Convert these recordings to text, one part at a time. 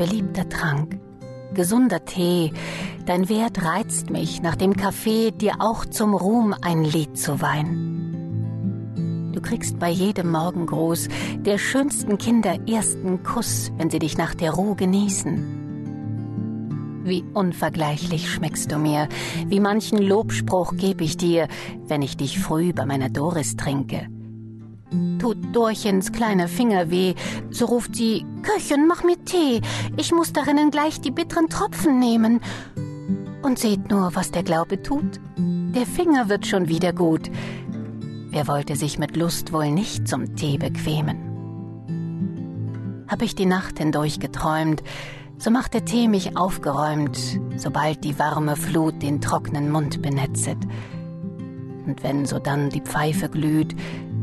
beliebter Trank, gesunder Tee, dein Wert reizt mich, nach dem Kaffee dir auch zum Ruhm ein Lied zu weihen. Du kriegst bei jedem Morgengruß der schönsten Kinder ersten Kuss, wenn sie dich nach der Ruhe genießen. Wie unvergleichlich schmeckst du mir, wie manchen Lobspruch geb ich dir, wenn ich dich früh bei meiner Doris trinke. Tut Dorchens kleine Finger weh, so ruft sie, Köchin, mach mir Tee, ich muss darinnen gleich die bitteren Tropfen nehmen. Und seht nur, was der Glaube tut. Der Finger wird schon wieder gut. Wer wollte sich mit Lust wohl nicht zum Tee bequemen? Hab ich die Nacht hindurch geträumt, so macht der Tee mich aufgeräumt, sobald die warme Flut den trockenen Mund benetzet. Und wenn sodann die Pfeife glüht,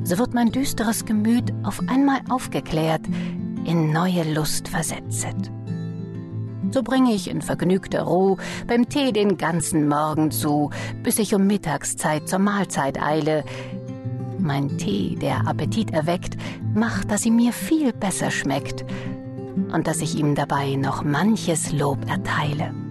so wird mein düsteres Gemüt auf einmal aufgeklärt, in neue Lust versetzet. So bringe ich in vergnügter Ruh beim Tee den ganzen Morgen zu, bis ich um Mittagszeit zur Mahlzeit eile. Mein Tee, der Appetit erweckt, macht, dass sie mir viel besser schmeckt und dass ich ihm dabei noch manches Lob erteile.